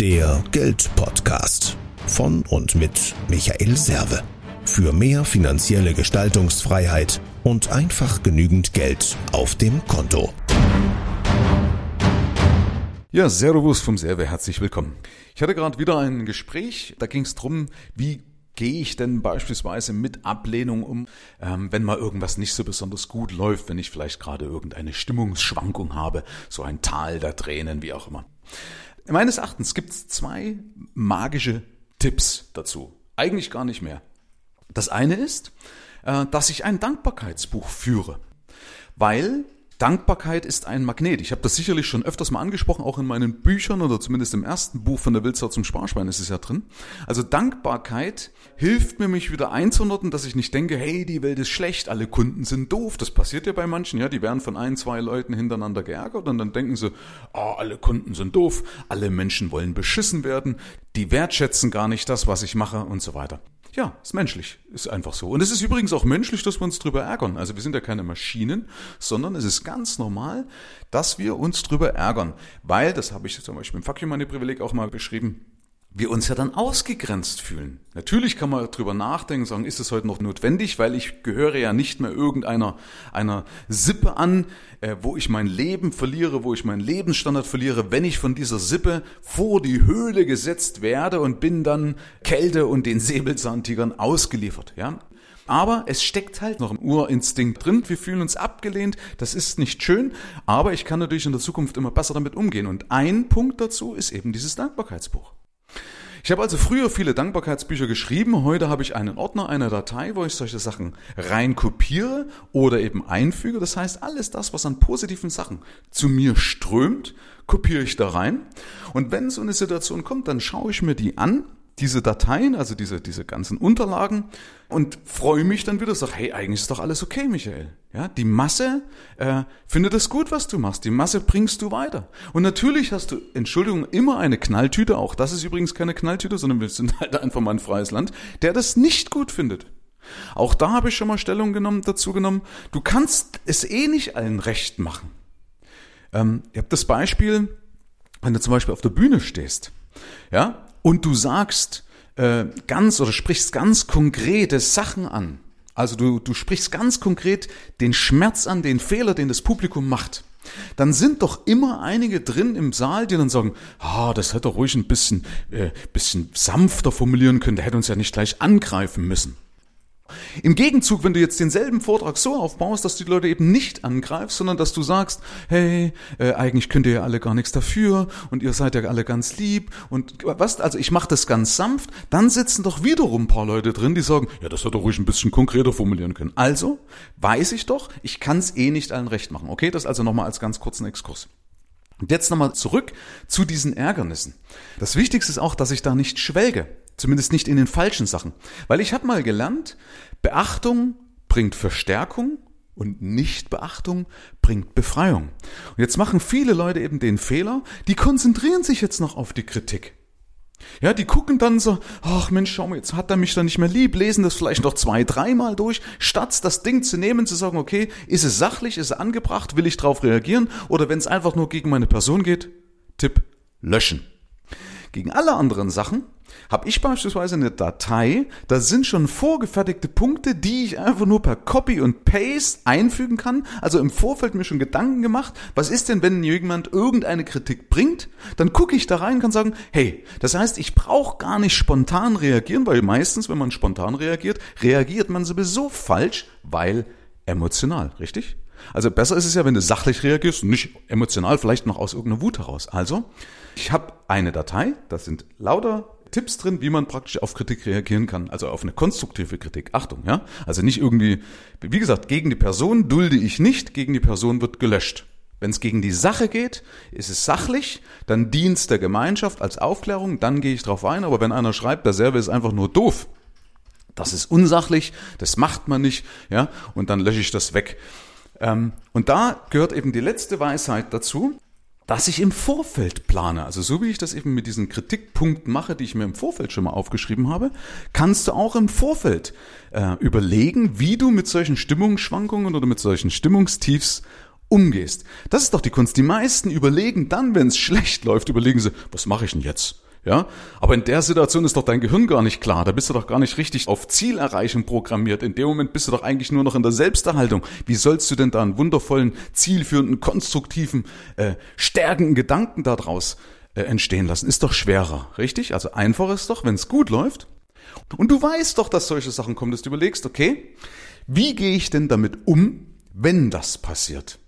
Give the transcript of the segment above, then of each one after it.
Der Geldpodcast von und mit Michael Serve. Für mehr finanzielle Gestaltungsfreiheit und einfach genügend Geld auf dem Konto. Ja, Servus vom Serve, herzlich willkommen. Ich hatte gerade wieder ein Gespräch, da ging es darum, wie gehe ich denn beispielsweise mit Ablehnung um, ähm, wenn mal irgendwas nicht so besonders gut läuft, wenn ich vielleicht gerade irgendeine Stimmungsschwankung habe, so ein Tal der Tränen, wie auch immer. Meines Erachtens gibt es zwei magische Tipps dazu. Eigentlich gar nicht mehr. Das eine ist, äh, dass ich ein Dankbarkeitsbuch führe. Weil Dankbarkeit ist ein Magnet. Ich habe das sicherlich schon öfters mal angesprochen, auch in meinen Büchern oder zumindest im ersten Buch von der Wildsau zum Sparschwein ist es ja drin. Also Dankbarkeit hilft mir, mich wieder einzunordnen, dass ich nicht denke, hey, die Welt ist schlecht, alle Kunden sind doof. Das passiert ja bei manchen, ja, die werden von ein, zwei Leuten hintereinander geärgert und dann denken sie, oh, alle Kunden sind doof, alle Menschen wollen beschissen werden, die wertschätzen gar nicht das, was ich mache und so weiter. Ja, ist menschlich, ist einfach so. Und es ist übrigens auch menschlich, dass wir uns drüber ärgern. Also wir sind ja keine Maschinen, sondern es ist ganz normal, dass wir uns drüber ärgern. Weil, das habe ich zum Beispiel im Fuck You Money Privileg auch mal beschrieben, wir uns ja dann ausgegrenzt fühlen. Natürlich kann man drüber nachdenken, sagen, ist es heute noch notwendig, weil ich gehöre ja nicht mehr irgendeiner einer Sippe an, äh, wo ich mein Leben verliere, wo ich meinen Lebensstandard verliere, wenn ich von dieser Sippe vor die Höhle gesetzt werde und bin dann Kälte und den Säbelzahntigern ausgeliefert, ja? Aber es steckt halt noch im Urinstinkt drin. Wir fühlen uns abgelehnt. Das ist nicht schön. Aber ich kann natürlich in der Zukunft immer besser damit umgehen. Und ein Punkt dazu ist eben dieses Dankbarkeitsbuch. Ich habe also früher viele Dankbarkeitsbücher geschrieben. Heute habe ich einen Ordner, eine Datei, wo ich solche Sachen rein kopiere oder eben einfüge. Das heißt, alles das, was an positiven Sachen zu mir strömt, kopiere ich da rein. Und wenn so eine Situation kommt, dann schaue ich mir die an diese Dateien, also diese, diese ganzen Unterlagen und freue mich dann wieder, sag, hey, eigentlich ist doch alles okay, Michael. Ja, die Masse äh, findet es gut, was du machst. Die Masse bringst du weiter. Und natürlich hast du, Entschuldigung, immer eine Knalltüte, auch das ist übrigens keine Knalltüte, sondern wir sind halt einfach mal ein freies Land, der das nicht gut findet. Auch da habe ich schon mal Stellung genommen, dazu genommen, du kannst es eh nicht allen recht machen. Ähm, ihr habt das Beispiel, wenn du zum Beispiel auf der Bühne stehst, ja, und du sagst äh, ganz oder sprichst ganz konkrete Sachen an. Also du, du sprichst ganz konkret den Schmerz an, den Fehler, den das Publikum macht. Dann sind doch immer einige drin im Saal, die dann sagen, ah, das hätte ruhig ein bisschen, äh, bisschen sanfter formulieren können, der hätte uns ja nicht gleich angreifen müssen. Im Gegenzug, wenn du jetzt denselben Vortrag so aufbaust, dass du die Leute eben nicht angreifst, sondern dass du sagst, hey, äh, eigentlich könnt ihr ja alle gar nichts dafür und ihr seid ja alle ganz lieb und was, also ich mache das ganz sanft, dann sitzen doch wiederum ein paar Leute drin, die sagen, ja, das hätte ruhig ein bisschen konkreter formulieren können. Also weiß ich doch, ich kann es eh nicht allen recht machen. Okay, das also nochmal als ganz kurzen Exkurs. Und jetzt nochmal zurück zu diesen Ärgernissen. Das Wichtigste ist auch, dass ich da nicht schwelge. Zumindest nicht in den falschen Sachen. Weil ich habe mal gelernt, Beachtung bringt Verstärkung und Nichtbeachtung bringt Befreiung. Und jetzt machen viele Leute eben den Fehler, die konzentrieren sich jetzt noch auf die Kritik. Ja, die gucken dann so, ach Mensch, schau mal, jetzt hat er mich da nicht mehr lieb, lesen das vielleicht noch zwei, dreimal durch, statt das Ding zu nehmen, zu sagen, okay, ist es sachlich, ist es angebracht, will ich darauf reagieren, oder wenn es einfach nur gegen meine Person geht, Tipp, löschen. Gegen alle anderen Sachen habe ich beispielsweise eine Datei, da sind schon vorgefertigte Punkte, die ich einfach nur per Copy und Paste einfügen kann. Also im Vorfeld mir schon Gedanken gemacht, was ist denn, wenn jemand irgendeine Kritik bringt? Dann gucke ich da rein und kann sagen, hey, das heißt, ich brauche gar nicht spontan reagieren, weil meistens, wenn man spontan reagiert, reagiert man sowieso falsch, weil emotional, richtig? Also besser ist es ja, wenn du sachlich reagierst und nicht emotional, vielleicht noch aus irgendeiner Wut heraus. Also, ich habe eine Datei, das sind lauter Tipps drin, wie man praktisch auf Kritik reagieren kann, also auf eine konstruktive Kritik. Achtung, ja? Also nicht irgendwie, wie gesagt, gegen die Person dulde ich nicht, gegen die Person wird gelöscht. Wenn es gegen die Sache geht, ist es sachlich, dann dient es der Gemeinschaft als Aufklärung, dann gehe ich drauf ein, aber wenn einer schreibt, der Server ist einfach nur doof, das ist unsachlich, das macht man nicht, ja, und dann lösche ich das weg. Ähm, und da gehört eben die letzte Weisheit dazu, dass ich im Vorfeld plane. Also so wie ich das eben mit diesen Kritikpunkten mache, die ich mir im Vorfeld schon mal aufgeschrieben habe, kannst du auch im Vorfeld äh, überlegen, wie du mit solchen Stimmungsschwankungen oder mit solchen Stimmungstiefs umgehst. Das ist doch die Kunst. Die meisten überlegen dann, wenn es schlecht läuft, überlegen sie, was mache ich denn jetzt? Ja, aber in der Situation ist doch dein Gehirn gar nicht klar. Da bist du doch gar nicht richtig auf Zielerreichung programmiert. In dem Moment bist du doch eigentlich nur noch in der Selbsterhaltung. Wie sollst du denn da einen wundervollen, zielführenden, konstruktiven, äh, stärkenden Gedanken daraus äh, entstehen lassen? Ist doch schwerer, richtig? Also einfach ist doch, wenn es gut läuft. Und du weißt doch, dass solche Sachen kommen, dass du überlegst, okay, wie gehe ich denn damit um, wenn das passiert?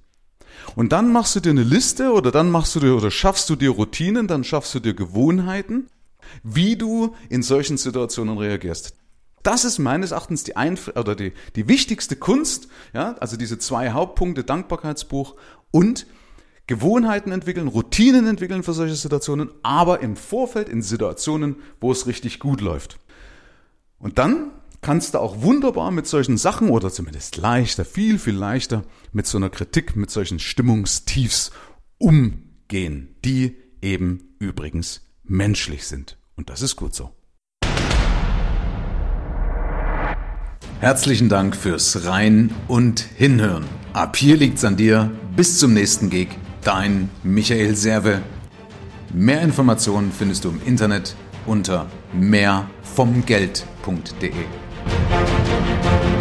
Und dann machst du dir eine Liste oder dann machst du dir oder schaffst du dir Routinen, dann schaffst du dir Gewohnheiten, wie du in solchen Situationen reagierst. Das ist meines Erachtens die, Einf oder die, die wichtigste Kunst, ja, also diese zwei Hauptpunkte, Dankbarkeitsbuch und Gewohnheiten entwickeln, Routinen entwickeln für solche Situationen, aber im Vorfeld in Situationen, wo es richtig gut läuft. Und dann kannst du auch wunderbar mit solchen Sachen oder zumindest leichter, viel, viel leichter mit so einer Kritik, mit solchen Stimmungstiefs umgehen, die eben übrigens menschlich sind. Und das ist gut so. Herzlichen Dank fürs Rein und Hinhören. Ab hier liegt's an dir. Bis zum nächsten Gig. Dein Michael Serve. Mehr Informationen findest du im Internet unter mehrvomgeld.de. Thank you.